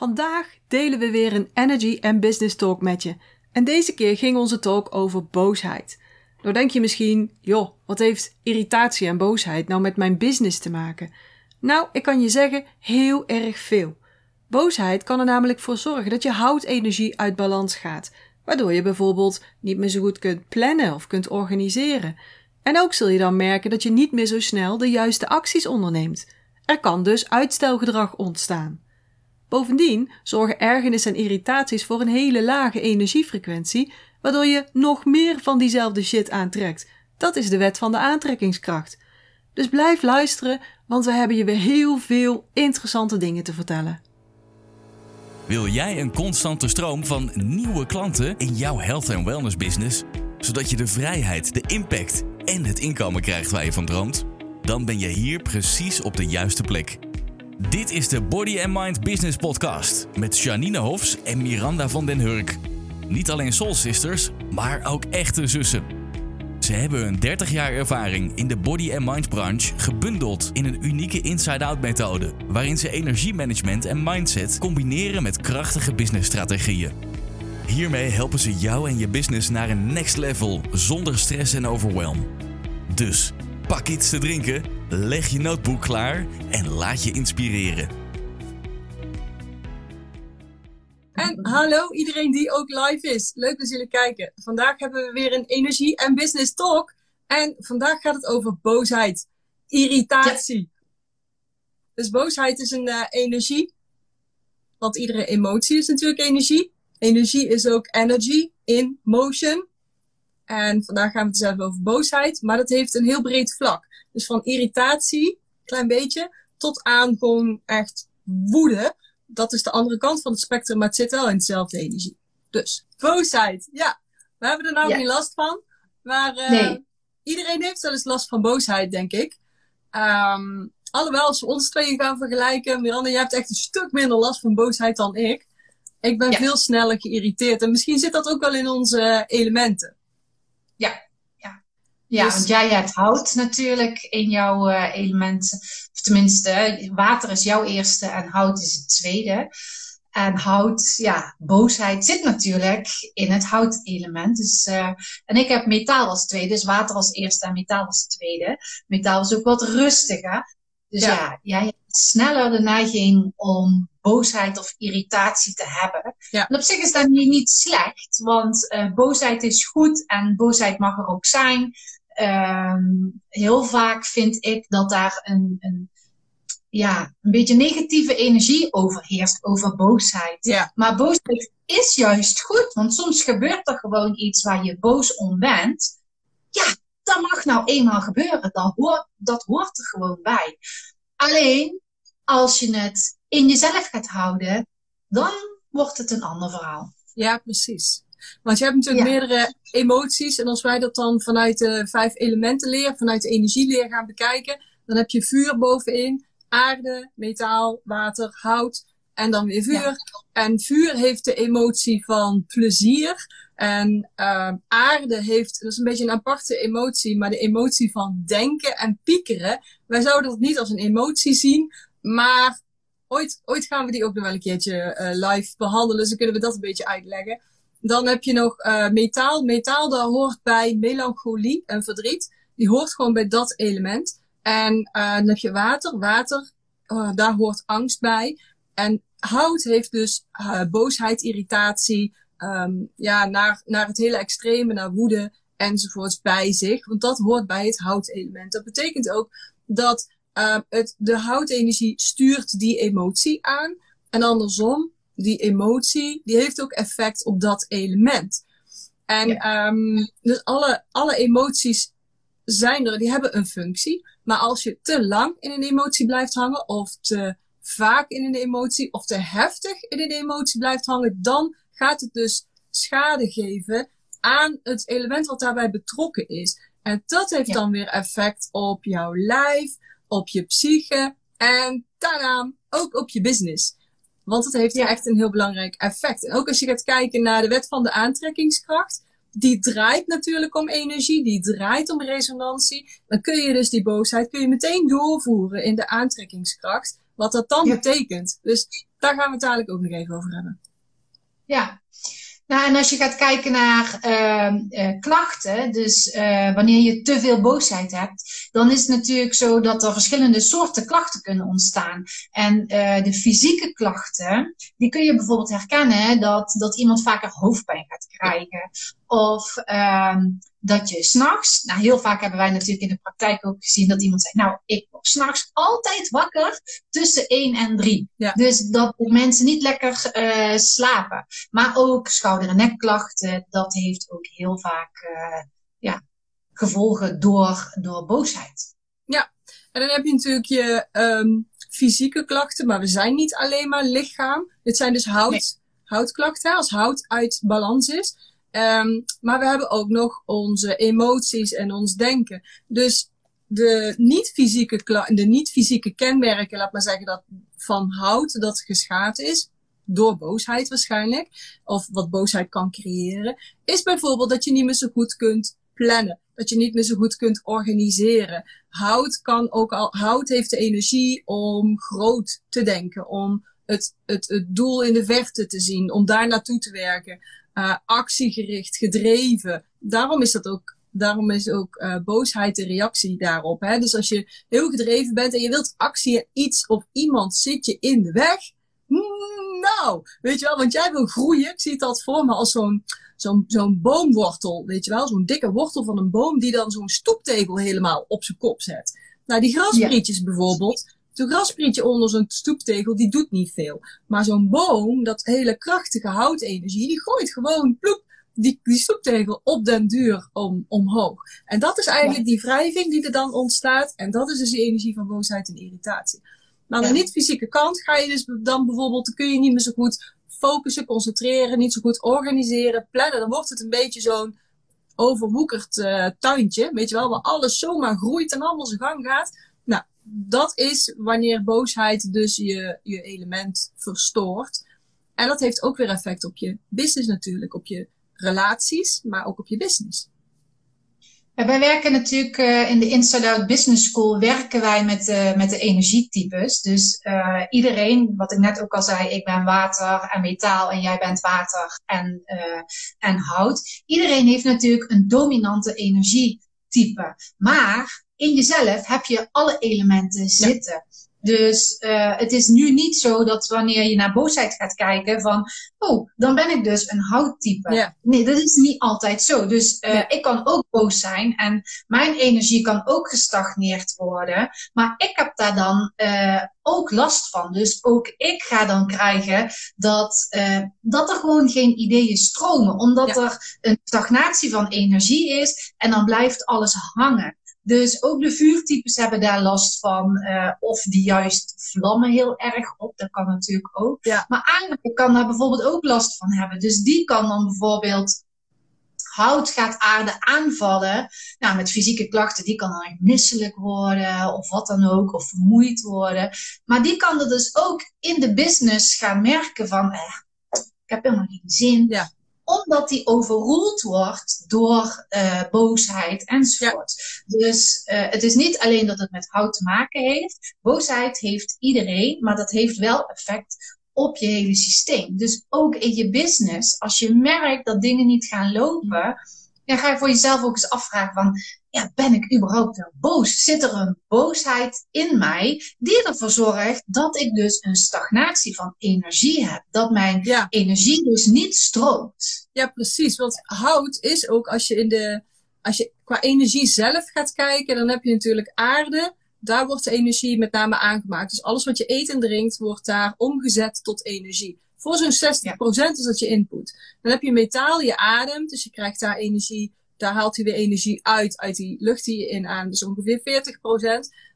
Vandaag delen we weer een Energy en Business Talk met je. En deze keer ging onze talk over boosheid. Nou denk je misschien, joh, wat heeft irritatie en boosheid nou met mijn business te maken? Nou, ik kan je zeggen, heel erg veel. Boosheid kan er namelijk voor zorgen dat je houtenergie uit balans gaat, waardoor je bijvoorbeeld niet meer zo goed kunt plannen of kunt organiseren. En ook zul je dan merken dat je niet meer zo snel de juiste acties onderneemt. Er kan dus uitstelgedrag ontstaan. Bovendien zorgen ergernis en irritaties voor een hele lage energiefrequentie, waardoor je nog meer van diezelfde shit aantrekt. Dat is de wet van de aantrekkingskracht. Dus blijf luisteren, want we hebben je weer heel veel interessante dingen te vertellen. Wil jij een constante stroom van nieuwe klanten in jouw health en wellness business, zodat je de vrijheid, de impact en het inkomen krijgt waar je van droomt? Dan ben je hier precies op de juiste plek. Dit is de Body and Mind Business Podcast met Janine Hofs en Miranda van den Hurk. Niet alleen soul sisters, maar ook echte zussen. Ze hebben hun 30 jaar ervaring in de body and mind branche gebundeld in een unieke inside-out methode, waarin ze energiemanagement en mindset combineren met krachtige businessstrategieën. Hiermee helpen ze jou en je business naar een next level zonder stress en overwhelm. Dus pak iets te drinken, leg je notebook klaar en laat je inspireren. En hallo iedereen die ook live is. Leuk dat jullie kijken. Vandaag hebben we weer een energie- en business talk. En vandaag gaat het over boosheid, irritatie. Dus boosheid is een uh, energie. Want iedere emotie is natuurlijk energie. Energie is ook energy in motion. En vandaag gaan we het dus even over boosheid. Maar dat heeft een heel breed vlak. Dus van irritatie, klein beetje, tot aan gewoon echt woede. Dat is de andere kant van het spectrum, maar het zit wel in dezelfde energie. Dus, boosheid. Ja, we hebben er nou ja. geen last van. Maar uh, nee. iedereen heeft wel eens last van boosheid, denk ik. Um, alhoewel, als we ons tweeën gaan vergelijken, Miranda, jij hebt echt een stuk minder last van boosheid dan ik. Ik ben ja. veel sneller geïrriteerd. En misschien zit dat ook wel in onze elementen. Ja, ja. Ja, dus... want jij hebt hout natuurlijk in jouw uh, elementen. Of tenminste, water is jouw eerste en hout is het tweede. En hout, ja, boosheid zit natuurlijk in het houtelement. Dus, uh, en ik heb metaal als tweede, dus water als eerste en metaal als tweede. Metaal is ook wat rustiger. Dus ja, ja jij hebt sneller de neiging om boosheid of irritatie te hebben. Ja. En op zich is dat niet, niet slecht, want uh, boosheid is goed en boosheid mag er ook zijn. Um, heel vaak vind ik dat daar een, een, ja, een beetje negatieve energie overheerst over boosheid. Ja. Maar boosheid is juist goed, want soms gebeurt er gewoon iets waar je boos om bent. Ja, dat mag nou eenmaal gebeuren. Dat hoort, dat hoort er gewoon bij. Alleen, als je het in jezelf gaat houden, dan wordt het een ander verhaal. Ja, precies. Want je hebt natuurlijk ja. meerdere emoties. En als wij dat dan vanuit de vijf elementen leer, vanuit de energieleer gaan bekijken, dan heb je vuur bovenin, aarde, metaal, water, hout en dan weer vuur. Ja. En vuur heeft de emotie van plezier. En uh, aarde heeft, dat is een beetje een aparte emotie, maar de emotie van denken en piekeren. Wij zouden dat niet als een emotie zien, maar ooit, ooit gaan we die ook nog wel een keertje uh, live behandelen. Dus dan kunnen we dat een beetje uitleggen. Dan heb je nog uh, metaal. Metaal, daar hoort bij melancholie en verdriet. Die hoort gewoon bij dat element. En uh, dan heb je water. Water, daar hoort angst bij. En hout heeft dus boosheid, irritatie, um, ja, naar, naar het hele extreme, naar woede enzovoorts bij zich. Want dat hoort bij het houtelement. Dat betekent ook dat uh, het, de houtenergie stuurt die emotie aan. En andersom, die emotie, die heeft ook effect op dat element. En ja. um, dus alle, alle emoties zijn er, die hebben een functie. Maar als je te lang in een emotie blijft hangen, of te vaak in een emotie, of te heftig in een emotie blijft hangen, dan gaat het dus schade geven aan het element wat daarbij betrokken is. En dat heeft ja. dan weer effect op jouw lijf, op je psyche en daarna ook op je business. Want het heeft ja. echt een heel belangrijk effect. En ook als je gaat kijken naar de wet van de aantrekkingskracht, die draait natuurlijk om energie, die draait om resonantie. Dan kun je dus die boosheid kun je meteen doorvoeren in de aantrekkingskracht. Wat dat dan ja. betekent. Dus Daar gaan we het dadelijk ook nog even over hebben. Ja, nou, en als je gaat kijken naar uh, klachten, dus uh, wanneer je te veel boosheid hebt, dan is het natuurlijk zo dat er verschillende soorten klachten kunnen ontstaan. En uh, de fysieke klachten, die kun je bijvoorbeeld herkennen dat, dat iemand vaker hoofdpijn gaat krijgen. Of uh, dat je s'nachts, nou heel vaak hebben wij natuurlijk in de praktijk ook gezien dat iemand zegt, nou ik word s'nachts altijd wakker tussen 1 en 3. Ja. Dus dat de mensen niet lekker uh, slapen. Maar ook schouder- en nekklachten, dat heeft ook heel vaak uh, ja, gevolgen door, door boosheid. Ja, en dan heb je natuurlijk je um, fysieke klachten, maar we zijn niet alleen maar lichaam. Dit zijn dus hout, nee. houtklachten, als hout uit balans is. Um, maar we hebben ook nog onze emoties en ons denken. Dus de niet-fysieke, de niet-fysieke kenmerken, laat maar zeggen dat van hout dat geschaad is, door boosheid waarschijnlijk, of wat boosheid kan creëren, is bijvoorbeeld dat je niet meer zo goed kunt plannen. Dat je niet meer zo goed kunt organiseren. Hout kan ook al, hout heeft de energie om groot te denken, om het, het, het doel in de verte te zien, om daar naartoe te werken uh, actiegericht, gedreven. Daarom is dat ook, daarom is ook uh, boosheid de reactie daarop. Hè? Dus als je heel gedreven bent en je wilt actie iets of iemand zit je in de weg. Mm, nou, weet je wel, want jij wil groeien. Ik zie altijd voor me als zo'n zo'n zo'n boomwortel, weet je wel, zo'n dikke wortel van een boom die dan zo'n stoeptegel helemaal op zijn kop zet. Nou, die grasprietjes ja. bijvoorbeeld, Zo'n grasprietje onder zo'n stoeptegel, die doet niet veel. Maar zo'n boom, dat hele krachtige houtenergie, die gooit gewoon ploep, die, die stoeptegel op den duur om, omhoog. En dat is eigenlijk die wrijving die er dan ontstaat. En dat is dus die energie van boosheid en irritatie. Maar aan de niet-fysieke kant ga je dus dan bijvoorbeeld, dan kun je niet meer zo goed focussen, concentreren, niet zo goed organiseren, plannen. Dan wordt het een beetje zo'n overwoekerd uh, tuintje, weet je wel, waar alles zomaar groeit en allemaal zijn gang gaat dat is wanneer boosheid dus je, je element verstoort. En dat heeft ook weer effect op je business natuurlijk, op je relaties, maar ook op je business. Ja, wij werken natuurlijk uh, in de Inside Out Business School werken wij met, uh, met de energietypes. Dus uh, iedereen, wat ik net ook al zei, ik ben water en metaal en jij bent water en, en hout. Iedereen heeft natuurlijk een dominante energietype. Maar in jezelf heb je alle elementen zitten. Dus uh, het is nu niet zo dat wanneer je naar boosheid gaat kijken van, oh, dan ben ik dus een houttype. Ja. Nee, dat is niet altijd zo. Dus uh, ja. ik kan ook boos zijn en mijn energie kan ook gestagneerd worden. Maar ik heb daar dan uh, ook last van. Dus ook ik ga dan krijgen dat, dat er gewoon geen ideeën stromen. Omdat ja. er een stagnatie van energie is en dan blijft alles hangen. Dus ook de vuurtypes hebben daar last van. Uh, of die juist vlammen heel erg op. Dat kan natuurlijk ook. Ja. Maar aarde kan daar bijvoorbeeld ook last van hebben. Dus die kan dan bijvoorbeeld hout gaat aarde aanvallen. Nou, met fysieke klachten, die kan dan misselijk worden of wat dan ook, of vermoeid worden. Maar die kan er dus ook in de business gaan merken van, eh, ik heb helemaal geen zin. Ja omdat die overroeld wordt door uh, boosheid enzovoort. Ja. Dus uh, het is niet alleen dat het met hout te maken heeft. Boosheid heeft iedereen, maar dat heeft wel effect op je hele systeem. Dus ook in je business, als je merkt dat dingen niet gaan lopen, dan ga je voor jezelf ook eens afvragen van, ja, ben ik überhaupt wel boos? Zit er een boosheid in mij die ervoor zorgt dat ik dus een stagnatie van energie heb? Dat mijn ja. energie dus niet stroomt. Ja, precies. Want hout is ook als je in de, als je qua energie zelf gaat kijken, dan heb je natuurlijk aarde. Daar wordt de energie met name aangemaakt. Dus alles wat je eet en drinkt wordt daar omgezet tot energie. Voor zo'n 60% ja. is dat je input. Dan heb je metaal, je ademt, dus je krijgt daar energie daar haalt hij weer energie uit, uit die lucht die je inademt, dus ongeveer 40%.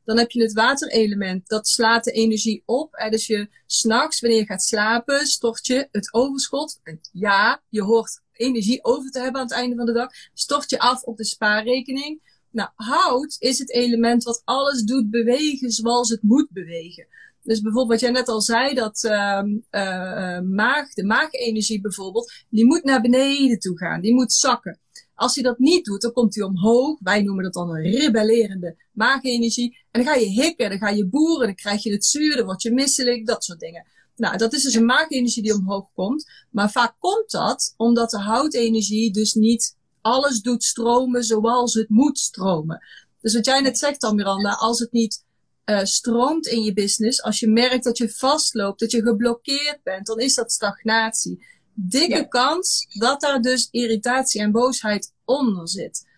Dan heb je het waterelement, dat slaat de energie op. En dus je s'nachts, wanneer je gaat slapen, stort je het overschot. Ja, je hoort energie over te hebben aan het einde van de dag. Stort je af op de spaarrekening. Nou, hout is het element wat alles doet bewegen zoals het moet bewegen. Dus bijvoorbeeld wat jij net al zei, dat uh, uh, maag, de maagenergie bijvoorbeeld, die moet naar beneden toe gaan. Die moet zakken. Als hij dat niet doet, dan komt hij omhoog. Wij noemen dat dan een rebellerende maagenergie. En dan ga je hikken, dan ga je boeren, dan krijg je het zuur, dan word je misselijk, dat soort dingen. Nou, dat is dus een maagenergie die omhoog komt. Maar vaak komt dat omdat de houtenergie dus niet alles doet stromen zoals het moet stromen. Dus wat jij net zegt dan, Miranda, als het niet uh, stroomt in je business, als je merkt dat je vastloopt, dat je geblokkeerd bent, dan is dat stagnatie. Dikke kans dat daar dus irritatie en boosheid onder zit.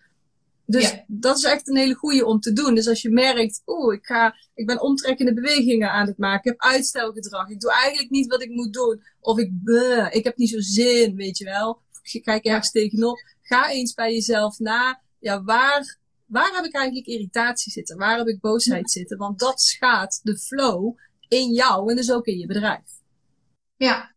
Dus dat is echt een hele goede om te doen. Dus als je merkt, oeh, ik, ga, ik ben omtrekkende bewegingen aan het maken. Ik heb uitstelgedrag. Ik doe eigenlijk niet wat ik moet doen. Of ik, bleh, ik heb niet zo zin, weet je wel. Ik kijk ergens tegenop. Ga eens bij jezelf na. Ja, waar, waar heb ik eigenlijk irritatie zitten? Waar heb ik boosheid zitten? Want dat schaadt de flow in jou en dus ook in je bedrijf. Ja,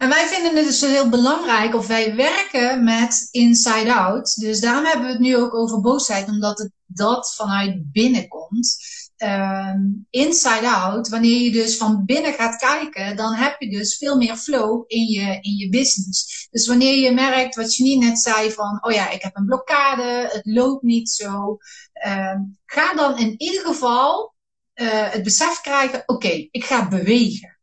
en wij vinden het dus heel belangrijk, of wij werken met inside out. Dus daarom hebben we het nu ook over boosheid, omdat het dat vanuit binnen komt. Uh, inside out, wanneer je dus van binnen gaat kijken, dan heb je dus veel meer flow in je, in je business. Dus wanneer je merkt, wat je niet net zei, van, oh ja, ik heb een blokkade, het loopt niet zo. Uh, ga dan in ieder geval uh, het besef krijgen, oké, ik ga bewegen.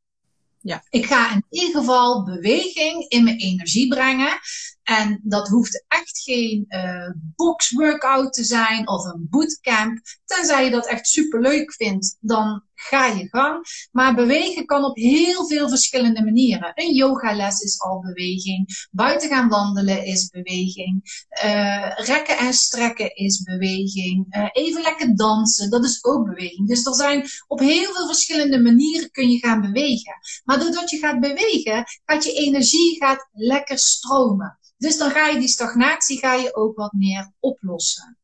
Ja. Ik ga in ieder geval beweging in mijn energie brengen. En dat hoeft echt geen uh, box workout te zijn of een bootcamp. Tenzij je dat echt super leuk vindt, dan ga je gang. Maar bewegen kan op heel veel verschillende manieren. Een yogales is al beweging. Buiten gaan wandelen is beweging. Uh, rekken en strekken is beweging. Uh, even lekker dansen, dat is ook beweging. Dus er zijn op heel veel verschillende manieren kun je gaan bewegen. Maar doordat je gaat bewegen, gaat je energie gaat lekker stromen. Dus dan ga je die stagnatie ga je ook wat meer oplossen.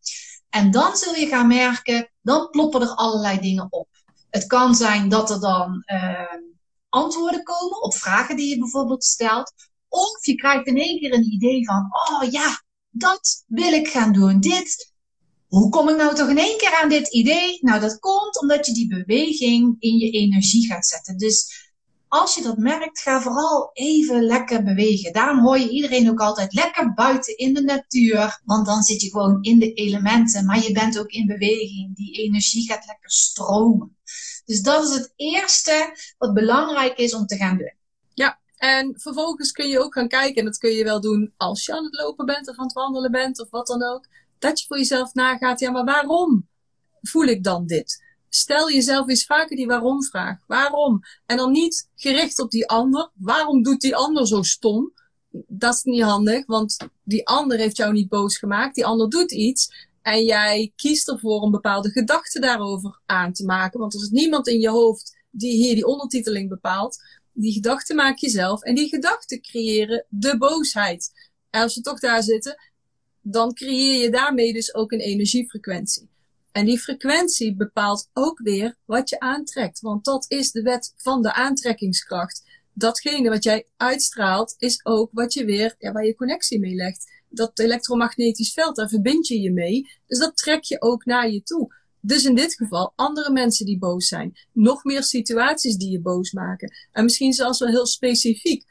En dan zul je gaan merken, dan ploppen er allerlei dingen op. Het kan zijn dat er dan uh, antwoorden komen op vragen die je bijvoorbeeld stelt. Of je krijgt in één keer een idee van, oh ja, dat wil ik gaan doen. Dit, hoe kom ik nou toch in één keer aan dit idee? Nou, dat komt omdat je die beweging in je energie gaat zetten. Dus als je dat merkt, ga vooral even lekker bewegen. Daarom hoor je iedereen ook altijd lekker buiten in de natuur. Want dan zit je gewoon in de elementen, maar je bent ook in beweging. Die energie gaat lekker stromen. Dus dat is het eerste wat belangrijk is om te gaan doen. Ja, en vervolgens kun je ook gaan kijken, en dat kun je wel doen als je aan het lopen bent of aan het wandelen bent of wat dan ook. Dat je voor jezelf nagaat, ja, maar waarom voel ik dan dit? Stel jezelf eens vaker die waarom-vraag. Waarom? En dan niet gericht op die ander. Waarom doet die ander zo stom? Dat is niet handig, want die ander heeft jou niet boos gemaakt. Die ander doet iets. En jij kiest ervoor om bepaalde gedachten daarover aan te maken. Want er is niemand in je hoofd die hier die ondertiteling bepaalt. Die gedachten maak je zelf. En die gedachten creëren de boosheid. En als we toch daar zitten, dan creëer je daarmee dus ook een energiefrequentie. En die frequentie bepaalt ook weer wat je aantrekt. Want dat is de wet van de aantrekkingskracht. Datgene wat jij uitstraalt, is ook wat je weer, ja, waar je connectie mee legt. Dat elektromagnetisch veld, daar verbind je je mee. Dus dat trek je ook naar je toe. Dus in dit geval andere mensen die boos zijn. Nog meer situaties die je boos maken. En misschien zelfs wel heel specifiek.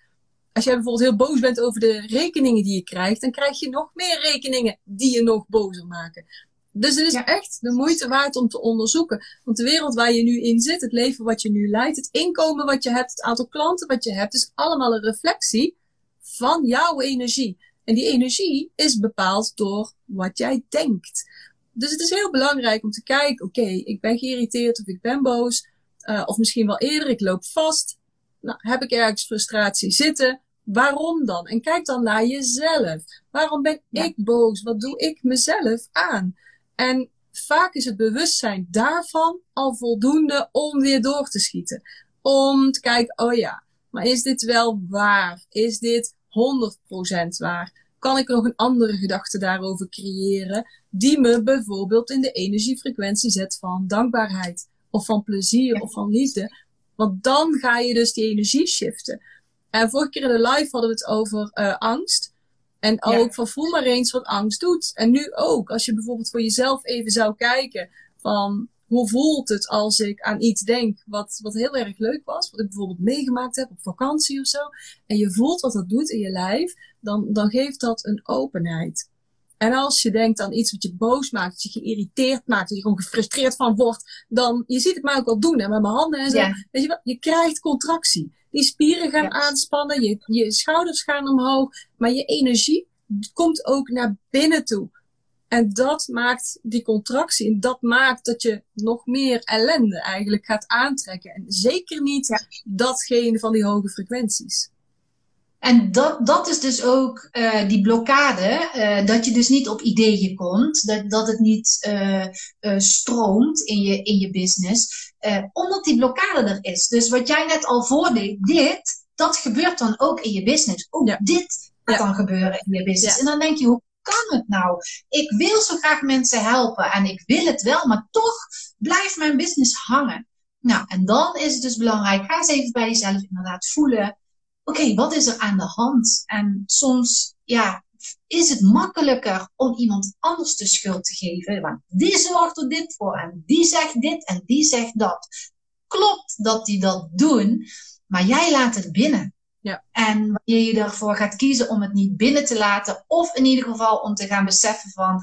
Als jij bijvoorbeeld heel boos bent over de rekeningen die je krijgt, dan krijg je nog meer rekeningen die je nog bozer maken. Dus het is echt de moeite waard om te onderzoeken. Want de wereld waar je nu in zit, het leven wat je nu leidt, het inkomen wat je hebt, het aantal klanten wat je hebt, is allemaal een reflectie van jouw energie. En die energie is bepaald door wat jij denkt. Dus het is heel belangrijk om te kijken, oké, ik ben geïrriteerd of ik ben boos, uh, of misschien wel eerder, ik loop vast. Nou, heb ik ergens frustratie zitten? Waarom dan? En kijk dan naar jezelf. Waarom ben ik boos? Wat doe ik mezelf aan? En vaak is het bewustzijn daarvan al voldoende om weer door te schieten. Om te kijken, oh ja, maar is dit wel waar? Is dit 100% waar? Kan ik nog een andere gedachte daarover creëren die me bijvoorbeeld in de energiefrequentie zet van dankbaarheid of van plezier of van liefde? Want dan ga je dus die energie shiften. En vorige keer in de live hadden we het over uh, angst. En ook van voel maar eens wat angst doet. En nu ook, als je bijvoorbeeld voor jezelf even zou kijken van hoe voelt het als ik aan iets denk wat, wat heel erg leuk was, wat ik bijvoorbeeld meegemaakt heb op vakantie of zo, en je voelt wat dat doet in je lijf, dan, dan geeft dat een openheid. En als je denkt aan iets wat je boos maakt, dat je geïrriteerd maakt, dat je gewoon gefrustreerd van wordt, dan, je ziet het mij ook al doen, hè, met mijn handen en zo. Weet je wel, je krijgt contractie. Die spieren gaan aanspannen, je, je schouders gaan omhoog, maar je energie komt ook naar binnen toe. En dat maakt die contractie. En dat maakt dat je nog meer ellende eigenlijk gaat aantrekken. En zeker niet datgene van die hoge frequenties. En dat, dat is dus ook uh, die blokkade, uh, dat je dus niet op ideeën komt, dat, dat het niet uh, stroomt in je, in je business, omdat die blokkade er is. Dus wat jij net al voordeed, dit, dat gebeurt dan ook in je business. Ook ja. dit gaat ja. dan gebeuren in je business. Ja. En dan denk je, hoe kan het nou? Ik wil zo graag mensen helpen en ik wil het wel, maar toch blijft mijn business hangen. Nou, en dan is het dus belangrijk, ga eens even bij jezelf inderdaad voelen oké, wat is er aan de hand? En soms, ja, is het makkelijker om iemand anders de schuld te geven. Want die zorgt er dit voor en die zegt dit en die zegt dat. Klopt dat die dat doen, maar jij laat het binnen. Ja. En wanneer je ervoor gaat kiezen om het niet binnen te laten, of in ieder geval om te gaan beseffen van,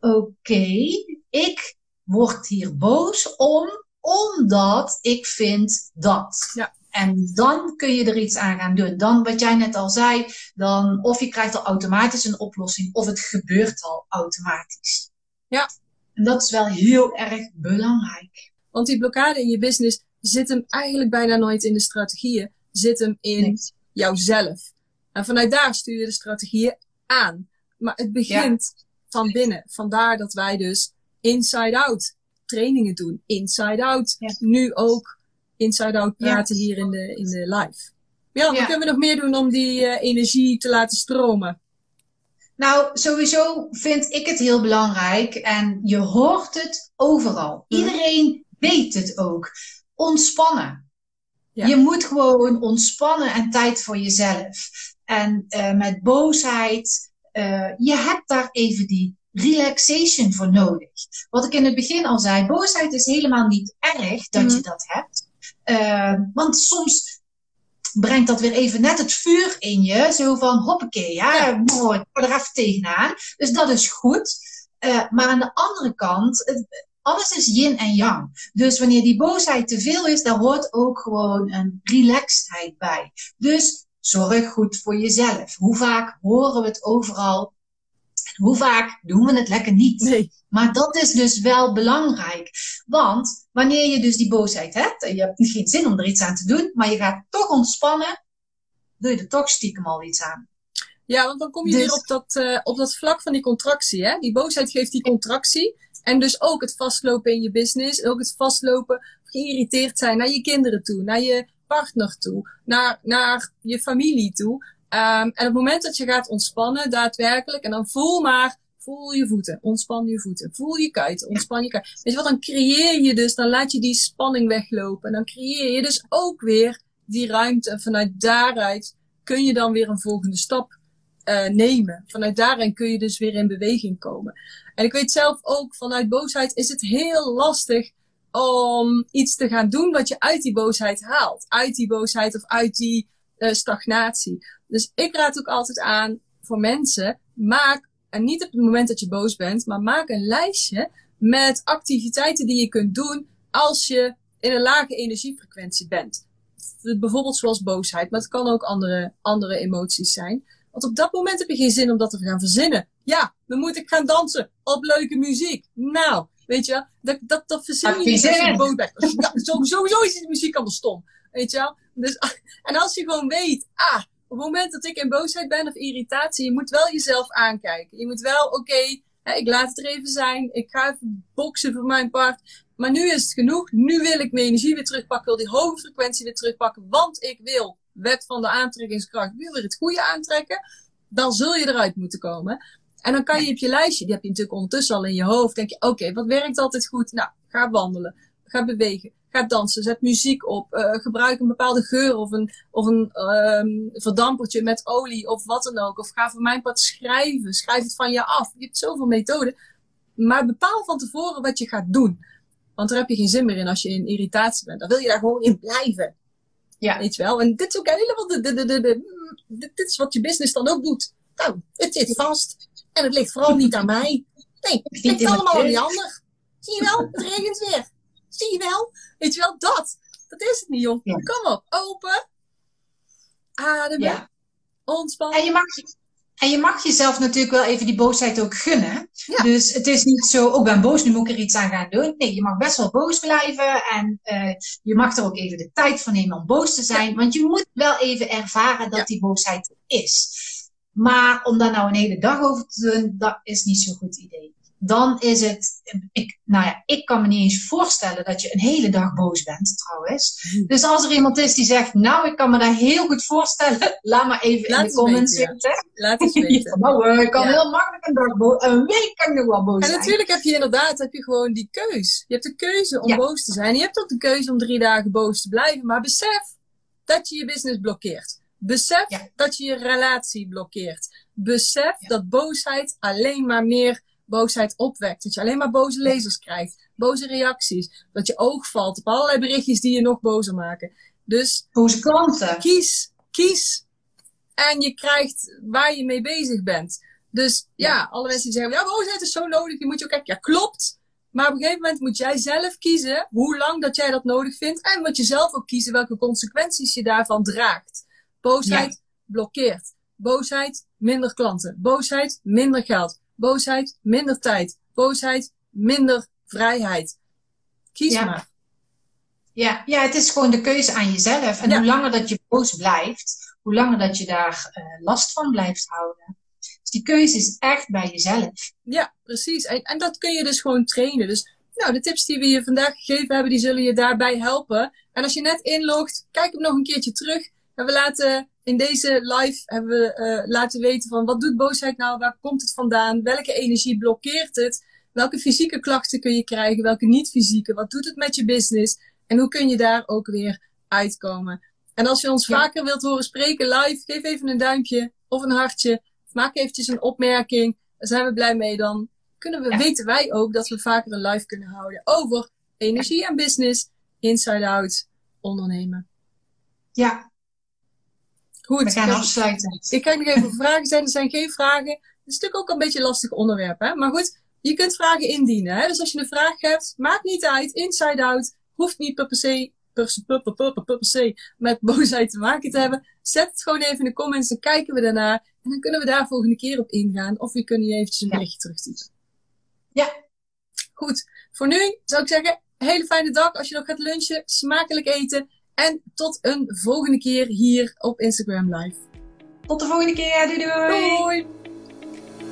oké, ik word hier boos om, omdat ik vind dat. Ja. En dan kun je er iets aan gaan doen. Dan, wat jij net al zei, dan of je krijgt al automatisch een oplossing, of het gebeurt al automatisch. Ja. En dat is wel heel erg belangrijk. Want die blokkade in je business zit hem eigenlijk bijna nooit in de strategieën, zit hem in jouzelf. En vanuit daar stuur je de strategieën aan. Maar het begint van binnen. Vandaar dat wij dus inside-out trainingen doen. Inside-out. Nu ook inside-out praten hier in de, in de live. Ja, wat kunnen we nog meer doen om die uh, energie te laten stromen? Nou, sowieso vind ik het heel belangrijk en je hoort het overal. Mhm. Iedereen weet het ook. Ontspannen. Ja. Je moet gewoon ontspannen en tijd voor jezelf. En uh, met boosheid, uh, je hebt daar even die relaxation voor nodig. Wat ik in het begin al zei, boosheid is helemaal niet erg dat je mhm. dat hebt. Uh, want soms brengt dat weer even net het vuur in je. Zo van, hoppakee, ja, ja. mooi, ik er even tegenaan. Dus dat is goed. Uh, maar aan de andere kant, alles is yin en yang. Dus wanneer die boosheid te veel is, daar hoort ook gewoon een relaxedheid bij. Dus zorg goed voor jezelf. Hoe vaak horen we het overal? Hoe vaak doen we het lekker niet? Nee. Maar dat is dus wel belangrijk. Want wanneer je dus die boosheid hebt en je hebt geen zin om er iets aan te doen, maar je gaat toch ontspannen, doe je er toch stiekem al iets aan. Ja, want dan kom je dus... weer op dat, uh, op dat vlak van die contractie. Hè? Die boosheid geeft die contractie. En dus ook het vastlopen in je business. Ook het vastlopen, geïrriteerd zijn naar je kinderen toe, naar je partner toe, naar, naar je familie toe. Um, en op het moment dat je gaat ontspannen, daadwerkelijk, en dan voel maar Voel je voeten, ontspan je voeten. Voel je kuiten, ontspan je kuiten. Weet je wat, dan creëer je dus, dan laat je die spanning weglopen. En dan creëer je dus ook weer die ruimte. En vanuit daaruit kun je dan weer een volgende stap uh, nemen. Vanuit daarin kun je dus weer in beweging komen. En ik weet zelf ook, vanuit boosheid is het heel lastig om iets te gaan doen wat je uit die boosheid haalt. Uit die boosheid of uit die uh, stagnatie. Dus ik raad ook altijd aan voor mensen, maak en niet op het moment dat je boos bent, maar maak een lijstje met activiteiten die je kunt doen als je in een lage energiefrequentie bent. Bijvoorbeeld zoals boosheid, maar het kan ook andere, andere emoties zijn. Want op dat moment heb je geen zin om dat te gaan verzinnen. Ja, dan moet ik gaan dansen op leuke muziek. Nou, weet je, dat, dat, dat verzin je niet als je boos bent. Ja, sowieso is die muziek allemaal stom. Weet je wel? Dus, en als je gewoon weet, ah, op het moment dat ik in boosheid ben of irritatie, je moet wel jezelf aankijken. Je moet wel, oké, ik laat het er even zijn. Ik ga even boksen voor mijn part. Maar nu is het genoeg. Nu wil ik mijn energie weer terugpakken. wil die hoge frequentie weer terugpakken. Want ik wil, wet van de aantrekkingskracht, wil weer het goede aantrekken. Dan zul je eruit moeten komen. En dan kan je op je lijstje, die heb je natuurlijk ondertussen al in je hoofd. Denk je, oké, wat werkt altijd goed? Nou, ga wandelen. Ga bewegen. Ga dansen, zet muziek op, uh, gebruik een bepaalde geur of een, of een um, verdampertje met olie of wat dan ook. Of ga voor mijn part schrijven, schrijf het van je af. Je hebt zoveel methoden. Maar bepaal van tevoren wat je gaat doen. Want daar heb je geen zin meer in als je in irritatie bent. Dan wil je daar gewoon in blijven. Ja. Weet je wel? En dit is ook helemaal de, de, de, de, de dit is wat je business dan ook doet. Nou, het zit vast. En het ligt vooral niet aan mij. Nee, het ligt allemaal aan die ander. Zie je wel, het regent weer. Zie je wel? Weet je wel, dat. Dat is het niet, joh. Kom op, open. Ademen. Ja. Ontspannen. En je mag, en je mag jezelf natuurlijk wel even die boosheid ook gunnen. Dus het is niet zo, oh, ik ben boos, nu moet ik er iets aan gaan doen. Nee, je mag best wel boos blijven. En uh, je mag er ook even de tijd voor nemen om boos te zijn. Want je moet wel even ervaren dat die boosheid er is. Maar om daar nou een hele dag over te doen, dat is niet zo'n goed idee dan is het, ik, nou ja, ik kan me niet eens voorstellen dat je een hele dag boos bent trouwens. Hmm. Dus als er iemand is die zegt, nou ik kan me dat heel goed voorstellen, laat maar even in de comments weten. Laat het weten. nou, ik kan heel makkelijk een dag boos, een week kan ik nog wel boos zijn. En natuurlijk heb je inderdaad, heb je gewoon die keus. Je hebt de keuze om boos te zijn. Je hebt ook de keuze om drie dagen boos te blijven. Maar besef dat je je business blokkeert. Besef dat je je relatie blokkeert. Besef dat boosheid alleen maar meer boosheid opwekt. Dat je alleen maar boze lezers krijgt, boze reacties. Dat je oog valt op allerlei berichtjes die je nog bozer maken. Dus. Boze klanten. Kies, kies. En je krijgt waar je mee bezig bent. Dus ja, alle mensen die zeggen, ja, boosheid is zo nodig, die moet je ook kijken. Ja, klopt. Maar op een gegeven moment moet jij zelf kiezen hoe lang dat jij dat nodig vindt. En moet je zelf ook kiezen welke consequenties je daarvan draagt. Boosheid blokkeert. Boosheid, minder klanten. Boosheid, minder geld. Boosheid, minder tijd. Boosheid, minder vrijheid. Kies maar. Ja, ja, het is gewoon de keuze aan jezelf. En hoe langer dat je boos blijft, hoe langer dat je daar uh, last van blijft houden. Dus die keuze is echt bij jezelf. Ja, precies. En, en dat kun je dus gewoon trainen. Dus nou, de tips die we je vandaag gegeven hebben, die zullen je daarbij helpen. En als je net inlogt, kijk hem nog een keertje terug. En we laten in deze live hebben we uh, laten weten van wat doet boosheid nou, waar komt het vandaan, welke energie blokkeert het, welke fysieke klachten kun je krijgen, welke niet-fysieke, wat doet het met je business? En hoe kun je daar ook weer uitkomen. En als je ons vaker wilt horen spreken live, geef even een duimpje of een hartje, maak eventjes een opmerking, daar zijn we blij mee. Dan. Kunnen we, weten wij ook dat we vaker een live kunnen houden over energie en business, inside-out ondernemen. Ja, Goed. We gaan afsluiten. Ik kijk nog even of vragen zijn. Er zijn geen vragen. Het is natuurlijk ook een beetje een lastig onderwerp. Hè? Maar goed, je kunt vragen indienen. Hè? Dus als je een vraag hebt, maakt niet uit. Inside out. Hoeft niet per se, per, per, per, per, se met boosheid te maken te hebben. Zet het gewoon even in de comments. Dan kijken we daarna. En dan kunnen we daar volgende keer op ingaan. Of we kunnen je eventjes een ja. berichtje terugsturen. Ja. Goed. Voor nu zou ik zeggen, hele fijne dag. Als je nog gaat lunchen, smakelijk eten. En tot een volgende keer hier op Instagram Live. Tot de volgende keer. Doei doei. Doei.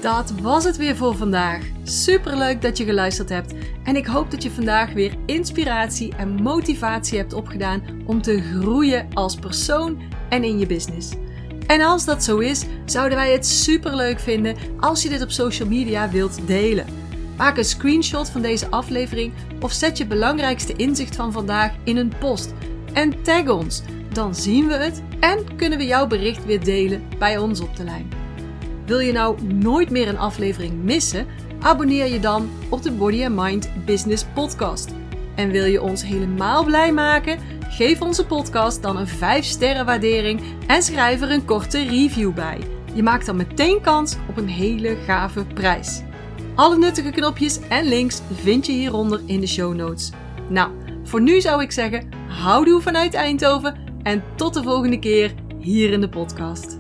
Dat was het weer voor vandaag. Super leuk dat je geluisterd hebt. En ik hoop dat je vandaag weer inspiratie en motivatie hebt opgedaan om te groeien als persoon en in je business. En als dat zo is, zouden wij het super leuk vinden als je dit op social media wilt delen. Maak een screenshot van deze aflevering of zet je belangrijkste inzicht van vandaag in een post en tag ons. Dan zien we het en kunnen we jouw bericht weer delen bij ons op de lijn. Wil je nou nooit meer een aflevering missen? Abonneer je dan op de Body and Mind Business Podcast. En wil je ons helemaal blij maken? Geef onze podcast dan een 5 sterren waardering en schrijf er een korte review bij. Je maakt dan meteen kans op een hele gave prijs. Alle nuttige knopjes en links vind je hieronder in de show notes. Nou, voor nu zou ik zeggen, houdoe vanuit Eindhoven en tot de volgende keer hier in de podcast.